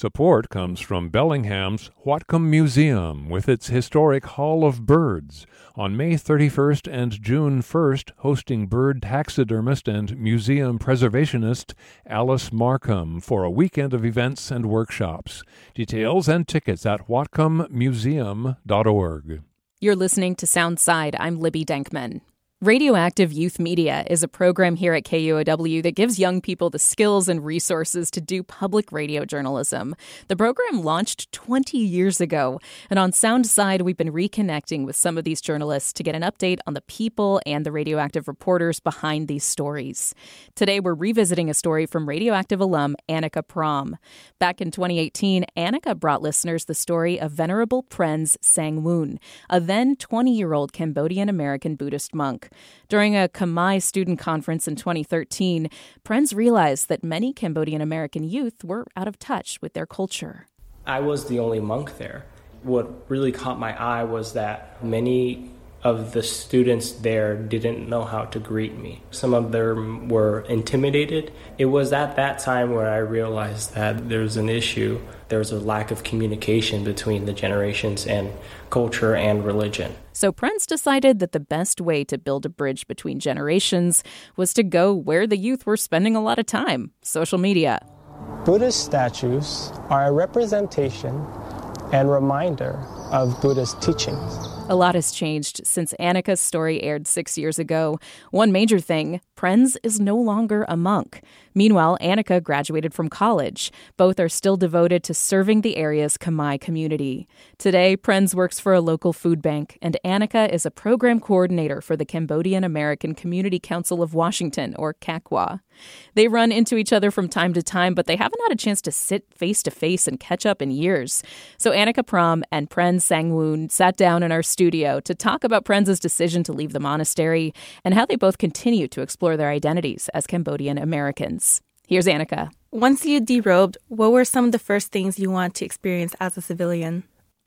Support comes from Bellingham's Whatcom Museum with its historic Hall of Birds on May 31st and June 1st, hosting bird taxidermist and museum preservationist Alice Markham for a weekend of events and workshops. Details and tickets at whatcommuseum.org. You're listening to Soundside. I'm Libby Denkman. Radioactive Youth Media is a program here at KUOW that gives young people the skills and resources to do public radio journalism. The program launched 20 years ago, and on Soundside, we've been reconnecting with some of these journalists to get an update on the people and the radioactive reporters behind these stories. Today, we're revisiting a story from radioactive alum Annika Prom. Back in 2018, Annika brought listeners the story of Venerable Prenz Sa-Ngoun, a then 20 year old Cambodian American Buddhist monk. During a Khmer student conference in 2013, Prenz realized that many Cambodian American youth were out of touch with their culture. I was the only monk there. What really caught my eye was that many of the students there didn't know how to greet me. Some of them were intimidated. It was at that time where I realized that there's an issue. There's a lack of communication between the generations and culture and religion. So Prenz decided that the best way to build a bridge between generations was to go where the youth were spending a lot of time social media. Buddhist statues are a representation and reminder of Buddhist teachings. A lot has changed since Annika's story aired six years ago. One major thing Prenz is no longer a monk. Meanwhile, Annika graduated from college. Both are still devoted to serving the area's Khmer community. Today, Prenz works for a local food bank, and Annika is a program coordinator for the Cambodian American Community Council of Washington, or CACWA. They run into each other from time to time, but they haven't had a chance to sit face to face and catch up in years. So Annika Prom and Prenz Sa-Ngoun sat down in our to talk about Prenz's decision to leave the monastery and how they both continue to explore their identities as Cambodian Americans. Here's Annika. Once you derobed, what were some of the first things you wanted to experience as a civilian?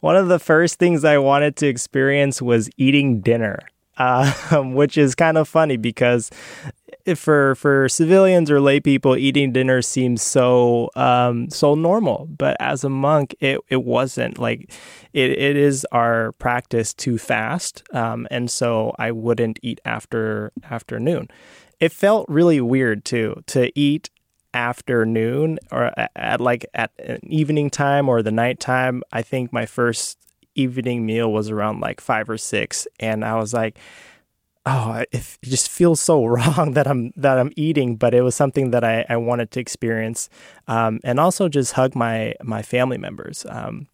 One of the first things I wanted to experience was eating dinner uh, which is kind of funny because for for civilians or lay people, eating dinner seems so um, so normal. But as a monk, it, it wasn't like it, it is our practice to fast, um, and so I wouldn't eat after afternoon. It felt really weird too to eat afternoon or at like at an evening time or the night time. I think my first evening meal was around like five or six, and I was like, oh, it just feels so wrong that I'm that I'm eating, but it was something that I, I wanted to experience, um, and also just hug my my family members. Um,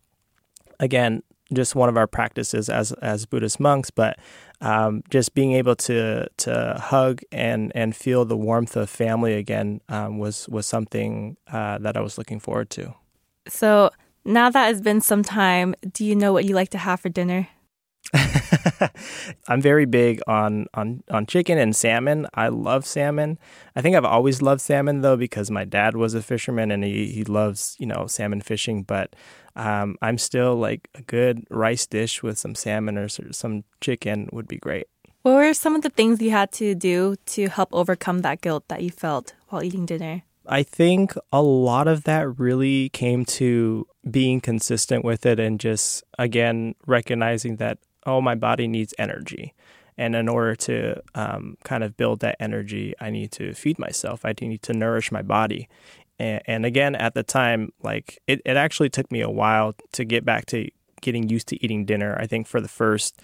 again, just one of our practices as as Buddhist monks, but um, just being able to to hug and and feel the warmth of family again um, was was something uh, that I was looking forward to. So now that it's been some time, do you know what you like to have for dinner? I'm very big on, on on chicken and salmon. I love salmon. I think I've always loved salmon though because my dad was a fisherman and he, he loves you know salmon fishing. But um, I'm still like a good rice dish with some salmon or some chicken would be great. What were some of the things you had to do to help overcome that guilt that you felt while eating dinner? I think a lot of that really came to being consistent with it and just, again, recognizing that, oh, my body needs energy. And in order to um, kind of build that energy, I need to feed myself. I need to nourish my body. And, and again, at the time, like it, it actually took me a while to get back to getting used to eating dinner. I think for the first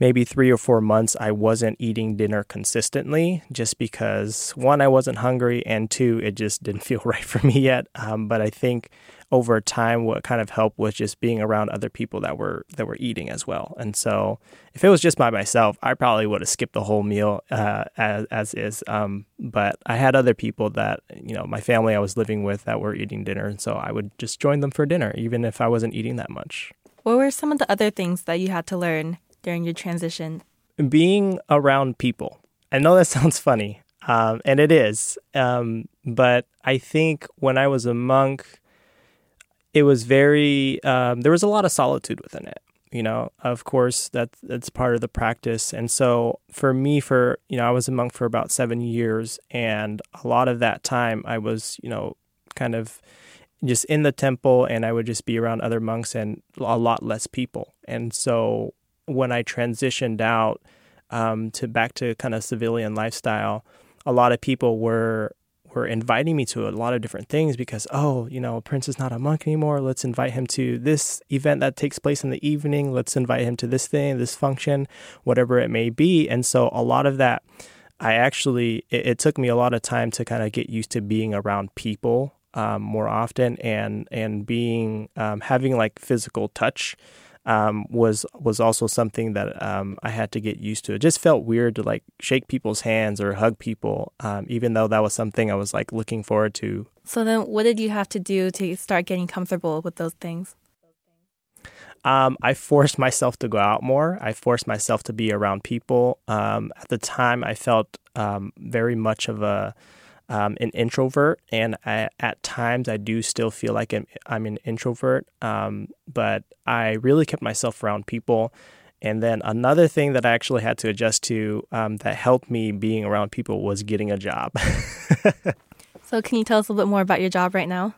maybe three or four months, I wasn't eating dinner consistently just because one, I wasn't hungry, and two, it just didn't feel right for me yet. Um, but I think over time, what kind of helped was just being around other people that were that were eating as well. And so, if it was just by myself, I probably would have skipped the whole meal uh, as as is. Um, but I had other people that you know, my family I was living with that were eating dinner, and so I would just join them for dinner, even if I wasn't eating that much. What were some of the other things that you had to learn during your transition? Being around people. I know that sounds funny, um, and it is. Um, but I think when I was a monk, it was very, um, there was a lot of solitude within it. You know, of course, that that's part of the practice. And so for me, for, you know, I was a monk for about seven years. And a lot of that time, I was, you know, kind of just in the temple and I would just be around other monks and a lot less people. And so when I transitioned out um, to back to kind of civilian lifestyle, a lot of people were were inviting me to a lot of different things because oh you know Prenz is not a monk anymore. Let's invite him to this event that takes place in the evening. Let's invite him to this thing this function whatever it may be. And so a lot of that i actually it, it took me a lot of time to kind of get used to being around people um, more often and and being um, having like physical touch um, was was also something that um, I had to get used to. It just felt weird to like shake people's hands or hug people, um, even though that was something I was like looking forward to. So then, what did you have to do to start getting comfortable with those things? Um, I forced myself to go out more. I forced myself to be around people. Um, at the time, I felt um, very much of a um, an introvert, and I, at times I do still feel like I'm, I'm an introvert. Um, but I really kept myself around people. And then another thing that I actually had to adjust to um, that helped me being around people was getting a job. so, can you tell us a little bit more about your job right now?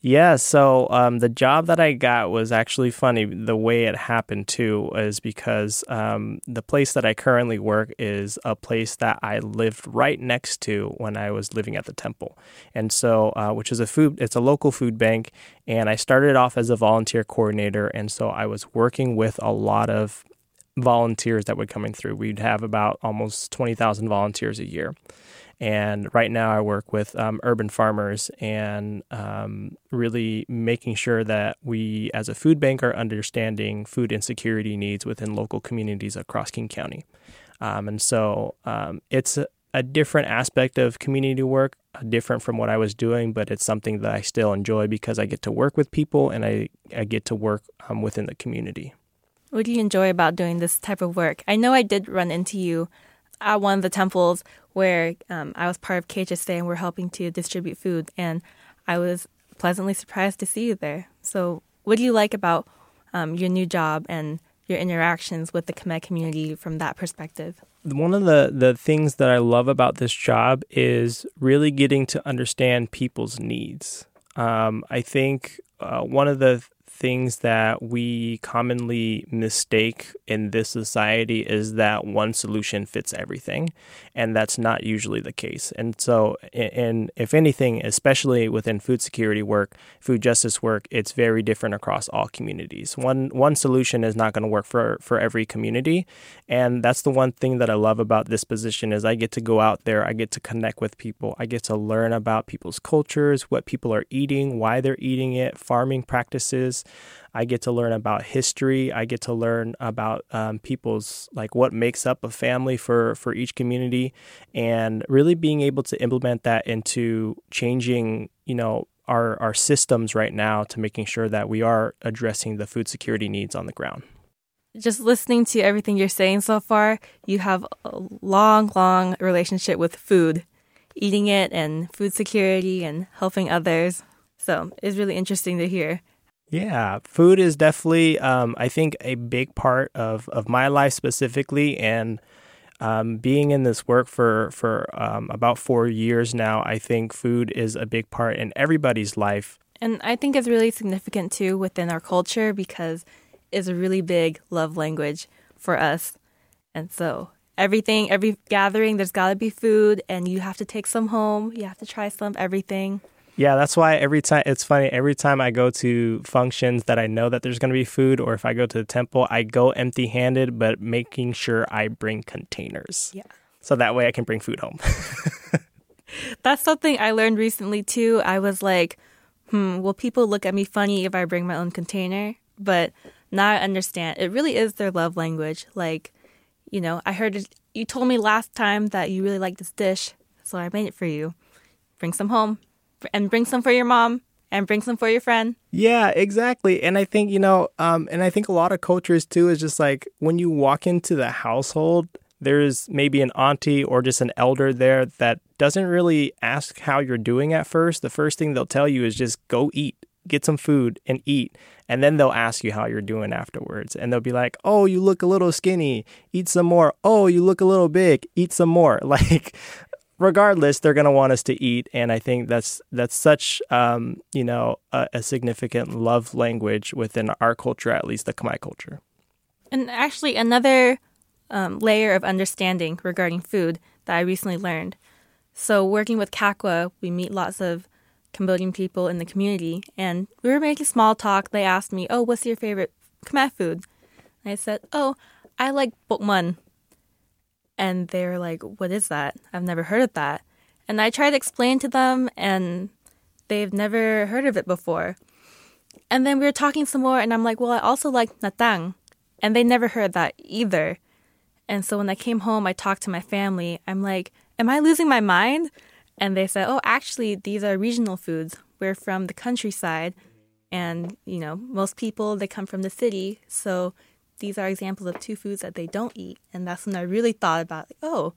Yeah, so um, the job that I got was actually funny. The way it happened too is because um, the place that I currently work is a place that I lived right next to when I was living at the temple, and so uh, which is a food. It's a local food bank, and I started off as a volunteer coordinator, and so I was working with a lot of volunteers that would coming through. We'd have about almost twenty thousand volunteers a year. And right now, I work with um, urban farmers and um, really making sure that we, as a food bank, are understanding food insecurity needs within local communities across King County. Um, and so um, it's a, a, different aspect of community work, uh, different from what I was doing, but it's something that I still enjoy because I get to work with people and I, I get to work um, within the community. What do you enjoy about doing this type of work? I know I did run into you at one of the temples where um, I was part of KHSA and we're helping to distribute food, and I was pleasantly surprised to see you there. So, what do you like about um, your new job and your interactions with the Khmer community from that perspective? One of the, the things that I love about this job is really getting to understand people's needs. Um, I think uh, one of the things that we commonly mistake in this society is that one solution fits everything, and that's not usually the case. And so, and if anything, especially within food security work, food justice work, it's very different across all communities. One one solution is not going to work for for every community, and that's the one thing that I love about this position is I get to go out there, I get to connect with people, I get to learn about people's cultures, what people are eating, why they're eating it, farming practices. I get to learn about history. I get to learn about um, people's like what makes up a family for for each community, and really being able to implement that into changing, you know, our our systems right now to making sure that we are addressing the food security needs on the ground. Just listening to everything you're saying so far, you have a long, long relationship with food, eating it, and food security, and helping others. So it's really interesting to hear. Yeah, food is definitely, um, I think, a big part of, of my life specifically. And um, being in this work for, for um, about four years now, I think food is a big part in everybody's life. And I think it's really significant too within our culture because it's a really big love language for us. And so everything, every gathering, there's got to be food, and you have to take some home. You have to try some, everything. Yeah, that's why every time it's funny. Every time I go to functions that I know that there's going to be food, or if I go to the temple, I go empty handed, but making sure I bring containers. Yeah. So that way I can bring food home. that's something I learned recently too. I was like, hmm, will people look at me funny if I bring my own container? But now I understand. It really is their love language. Like, you know, I heard it, you told me last time that you really like this dish, so I made it for you. Bring some home and bring some for your mom and bring some for your friend. Yeah, exactly. And I think, you know, um, and I think a lot of cultures too is just like when you walk into the household, there's maybe an auntie or just an elder there that doesn't really ask how you're doing at first. The first thing they'll tell you is just go eat, get some food and eat. And then they'll ask you how you're doing afterwards. And they'll be like, oh, you look a little skinny, eat some more. Oh, you look a little big, eat some more. Like, regardless, they're going to want us to eat, and I think that's that's such um, you know a, a, significant love language within our culture, at least the Khmer culture. And actually, another um, layer of understanding regarding food that I recently learned. So, working with CACWA, we meet lots of Cambodian people in the community, and we were making small talk. They asked me, "Oh, what's your favorite Khmer food?" And I said, "Oh, I like bokmun." And they're like, What is that? I've never heard of that. And I tried to explain to them, and they've never heard of it before. And then we were talking some more, and I'm like, Well, I also like natang. And they never heard that either. And so when I came home, I talked to my family. I'm like, Am I losing my mind? And they said, Oh, actually, these are regional foods. We're from the countryside. And, you know, most people, they come from the city. So these are examples of two foods that they don't eat. And that's when I really thought about, like, oh,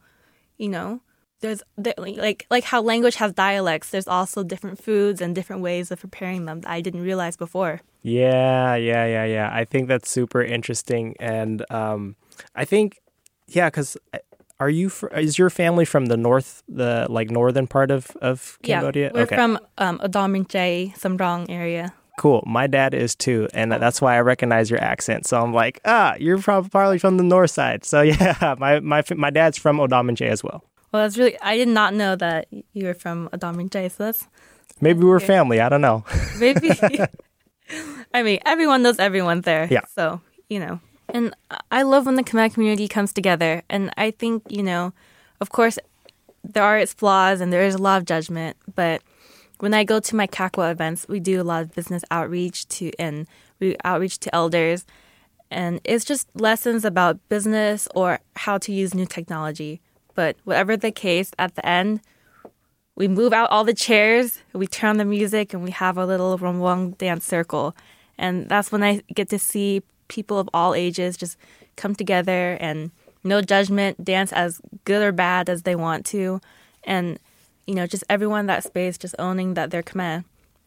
you know, there's like like how language has dialects. There's also different foods and different ways of preparing them that I didn't realize before. Yeah, yeah, yeah, yeah. I think that's super interesting, and um, I think, yeah, because uh, are you fr- is your family from the north, the like northern part of of Cambodia? Yeah, we're okay. from um, Oddar Meanchey, Samrong area cool. My dad is too, and that's why I recognize your accent. So I'm like, ah, you're probably from the north side. So yeah, my my my dad's from Oddar Meanchey as well. Well, that's really I did not know that you were from Oddar Meanchey. So that's maybe we're family. I don't know. Maybe. I mean, everyone knows everyone there. Yeah. So you know, and I love when the Khmer community comes together, and I think you know, of course, there are its flaws and there is a lot of judgment, but when I go to my CACWA events, we do a lot of business outreach to and we outreach to elders, and it's just lessons about business or how to use new technology. But whatever the case, at the end, we move out all the chairs, we turn on the music, and we have a little Romwong dance circle. And that's when I get to see people of all ages just come together and no judgment, dance as good or bad as they want to. And you know, just everyone in that space just owning that they're Khmer.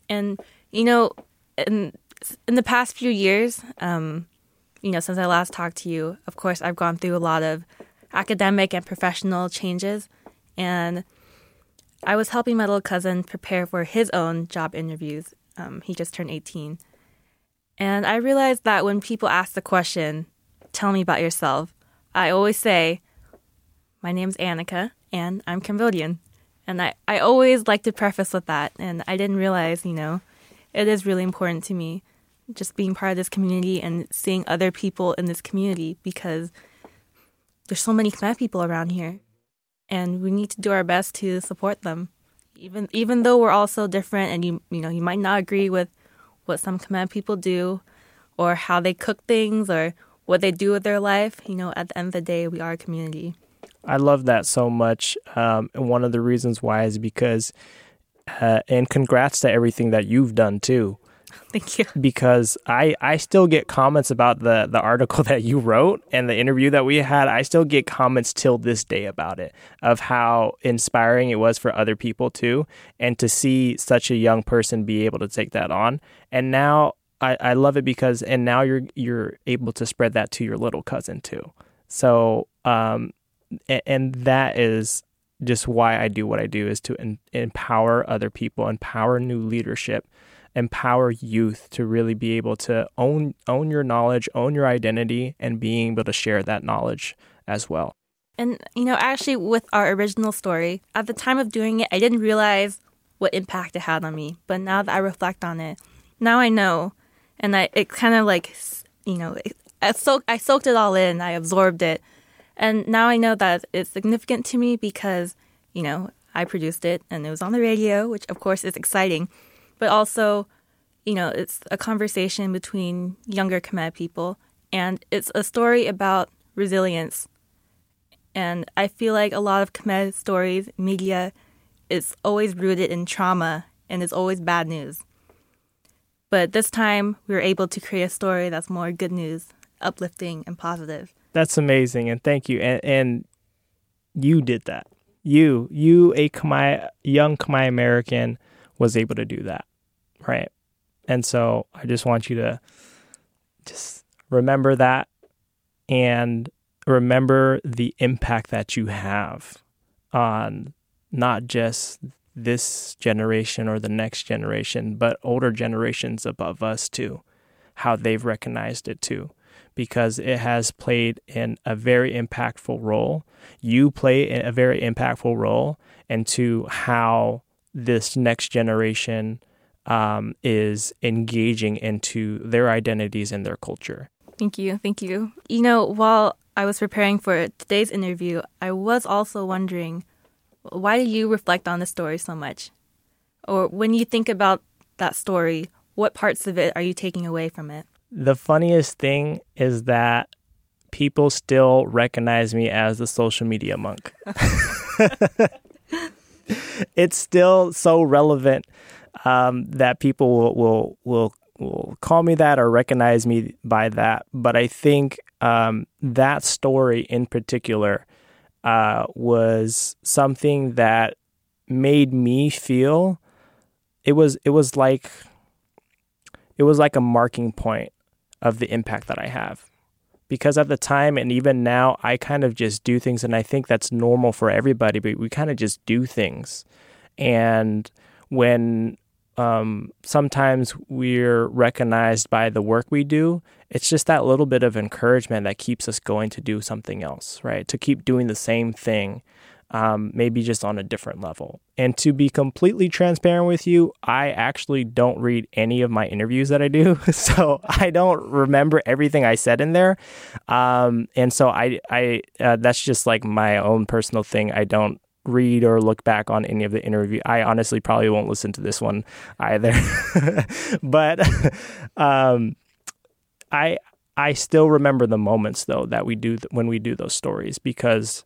And, you know, in, in the past few years, um, you know, since I last talked to you, of course, I've gone through a lot of academic and professional changes. And I was helping my little cousin prepare for his own job interviews. Um, he just turned 18. And I realized that when people ask the question, tell me about yourself, I always say, my name's Annika and I'm Cambodian. And I, I always like to preface with that. And I didn't realize, you know, it is really important to me just being part of this community and seeing other people in this community because there's so many Khmer people around here. And we need to do our best to support them. Even even though we're all so different and you you know, you might not agree with what some Khmer people do or how they cook things or what they do with their life, you know, at the end of the day we are a community. I love that so much. Um, and one of the reasons why is because, uh, and congrats to everything that you've done too. Thank you. Because I, I still get comments about the, the article that you wrote and the interview that we had. I still get comments till this day about it, of how inspiring it was for other people too. And to see such a young person be able to take that on. And now I, I love it because, and now you're, you're able to spread that to your little cousin too. So, um, and that is just why I do what I do is to empower other people, empower new leadership, empower youth to really be able to own own your knowledge, own your identity, and being able to share that knowledge as well. And you know, actually, with our original story, at the time of doing it, I didn't realize what impact it had on me. But now that I reflect on it, now I know, and I it kind of like you know, I soaked I soaked it all in. I absorbed it and now I know that it's significant to me because, you know, I produced it and it was on the radio, which of course is exciting, but also, you know, it's a conversation between younger Khmer people and it's a story about resilience. And I feel like a lot of Khmer stories, media, is always rooted in trauma and it's always bad news. But this time we were able to create a story that's more good news, uplifting, and positive. That's amazing, and thank you. And, and you did that. You, you, a Khmer, young Khmer American, was able to do that, right? And so I just want you to just remember that and remember the impact that you have on not just this generation or the next generation, but older generations above us too, how they've recognized it too, because it has played in a very impactful role. You play a very impactful role into how this next generation um, is engaging into their identities and their culture. Thank you. Thank you. You know, while I was preparing for today's interview, I was also wondering why do you reflect on the story so much? Or when you think about that story, what parts of it are you taking away from it? The funniest thing is that people still recognize me as the social media monk. it's still so relevant um, that people will, will, will will call me that or recognize me by that. But I think um, that story in particular uh, was something that made me feel it was it was like it was like a marking point of the impact that I have. Because at the time and even now, I kind of just do things, and I think that's normal for everybody, but we kind of just do things. And when um, sometimes we're recognized by the work we do. It's just that little bit of encouragement that keeps us going to do something else, right? To keep doing the same thing, um, maybe just on a different level. And to be completely transparent with you, I actually don't read any of my interviews that I do, so I don't remember everything I said in there. Um, and so I, I, uh, that's just like my own personal thing. I don't read or look back on any of the interview. I honestly probably won't listen to this one either. but um, I I still remember the moments though that we do th- when we do those stories because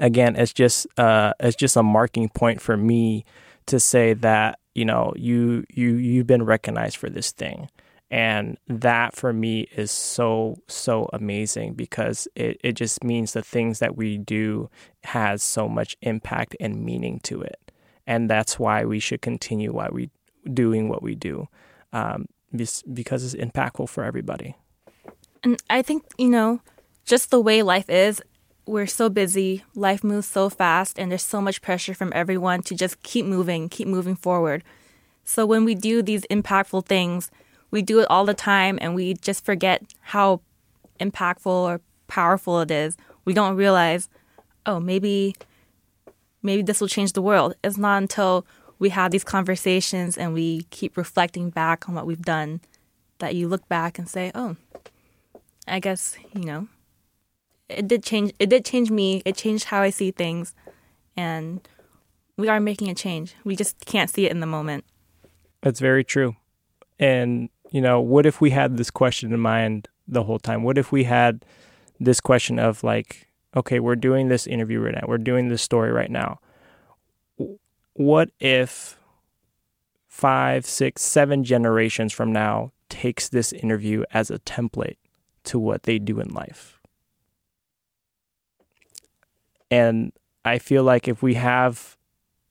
again, it's just uh, it's just a marking point for me to say that you know you you you've been recognized for this thing and that for me is so, so amazing because it, it just means the things that we do has so much impact and meaning to it. And that's why we should continue why we doing what we do. Um, because it's impactful for everybody. And I think, you know, just the way life is, we're so busy, life moves so fast, and there's so much pressure from everyone to just keep moving, keep moving forward. So when we do these impactful things, we do it all the time and we just forget how impactful or powerful it is. We don't realize, oh, maybe maybe this will change the world. It's not until we have these conversations and we keep reflecting back on what we've done that you look back and say, "Oh, I guess, you know, it did change it did change me. It changed how I see things." And we are making a change. We just can't see it in the moment. That's very true. And you know, what if we had this question in mind the whole time? What if we had this question of like, okay, we're doing this interview right now, we're doing this story right now. What if five, six, seven generations from now takes this interview as a template to what they do in life? And I feel like if we have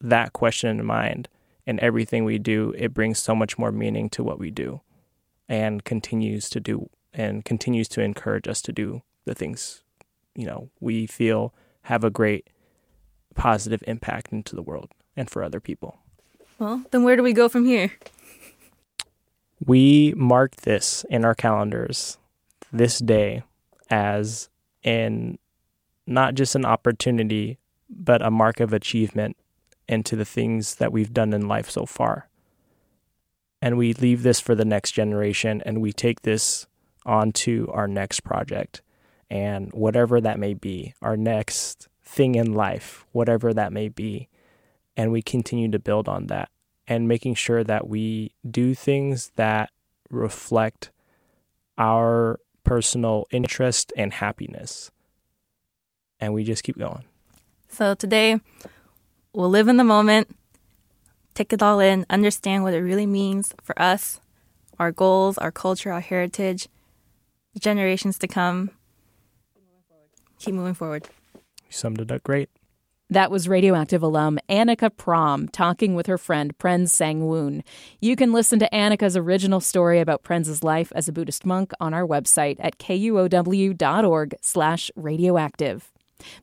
that question in mind and everything we do, it brings so much more meaning to what we do and continues to do and continues to encourage us to do the things you know we feel have a great positive impact into the world and for other people. Well, then where do we go from here? We mark this in our calendars this day as in not just an opportunity, but a mark of achievement into the things that we've done in life so far and we leave this for the next generation and we take this on to our next project and whatever that may be, our next thing in life, whatever that may be. And we continue to build on that and making sure that we do things that reflect our personal interest and happiness. And we just keep going. So today, we'll live in the moment take it all in, understand what it really means for us, our goals, our culture, our heritage, the generations to come. Keep moving forward. You summed it up great. That was radioactive alum Annika Prom talking with her friend Prenz Sa-Ngoun. You can listen to Annika's original story about Prenz's life as a Buddhist monk on our website at kuow.org slash radioactive.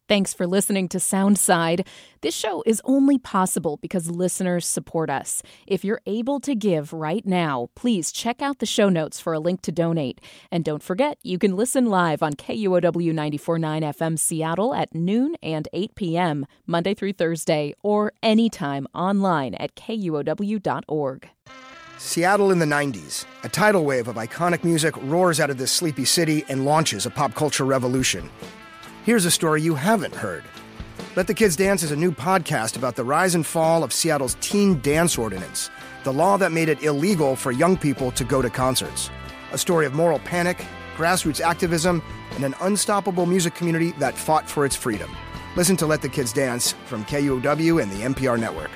Thanks for listening to Soundside. This show is only possible because listeners support us. If you're able to give right now, please check out the show notes for a link to donate. And don't forget, you can listen live on KUOW 949 FM Seattle at noon and 8 p.m., Monday through Thursday, or anytime online at KUOW.org. Seattle in the 90s. A tidal wave of iconic music roars out of this sleepy city and launches a pop culture revolution. Here's a story you haven't heard. Let the Kids Dance is a new podcast about the rise and fall of Seattle's teen dance ordinance, the law that made it illegal for young people to go to concerts. A story of moral panic, grassroots activism, and an unstoppable music community that fought for its freedom. Listen to Let the Kids Dance from KUOW and the NPR network.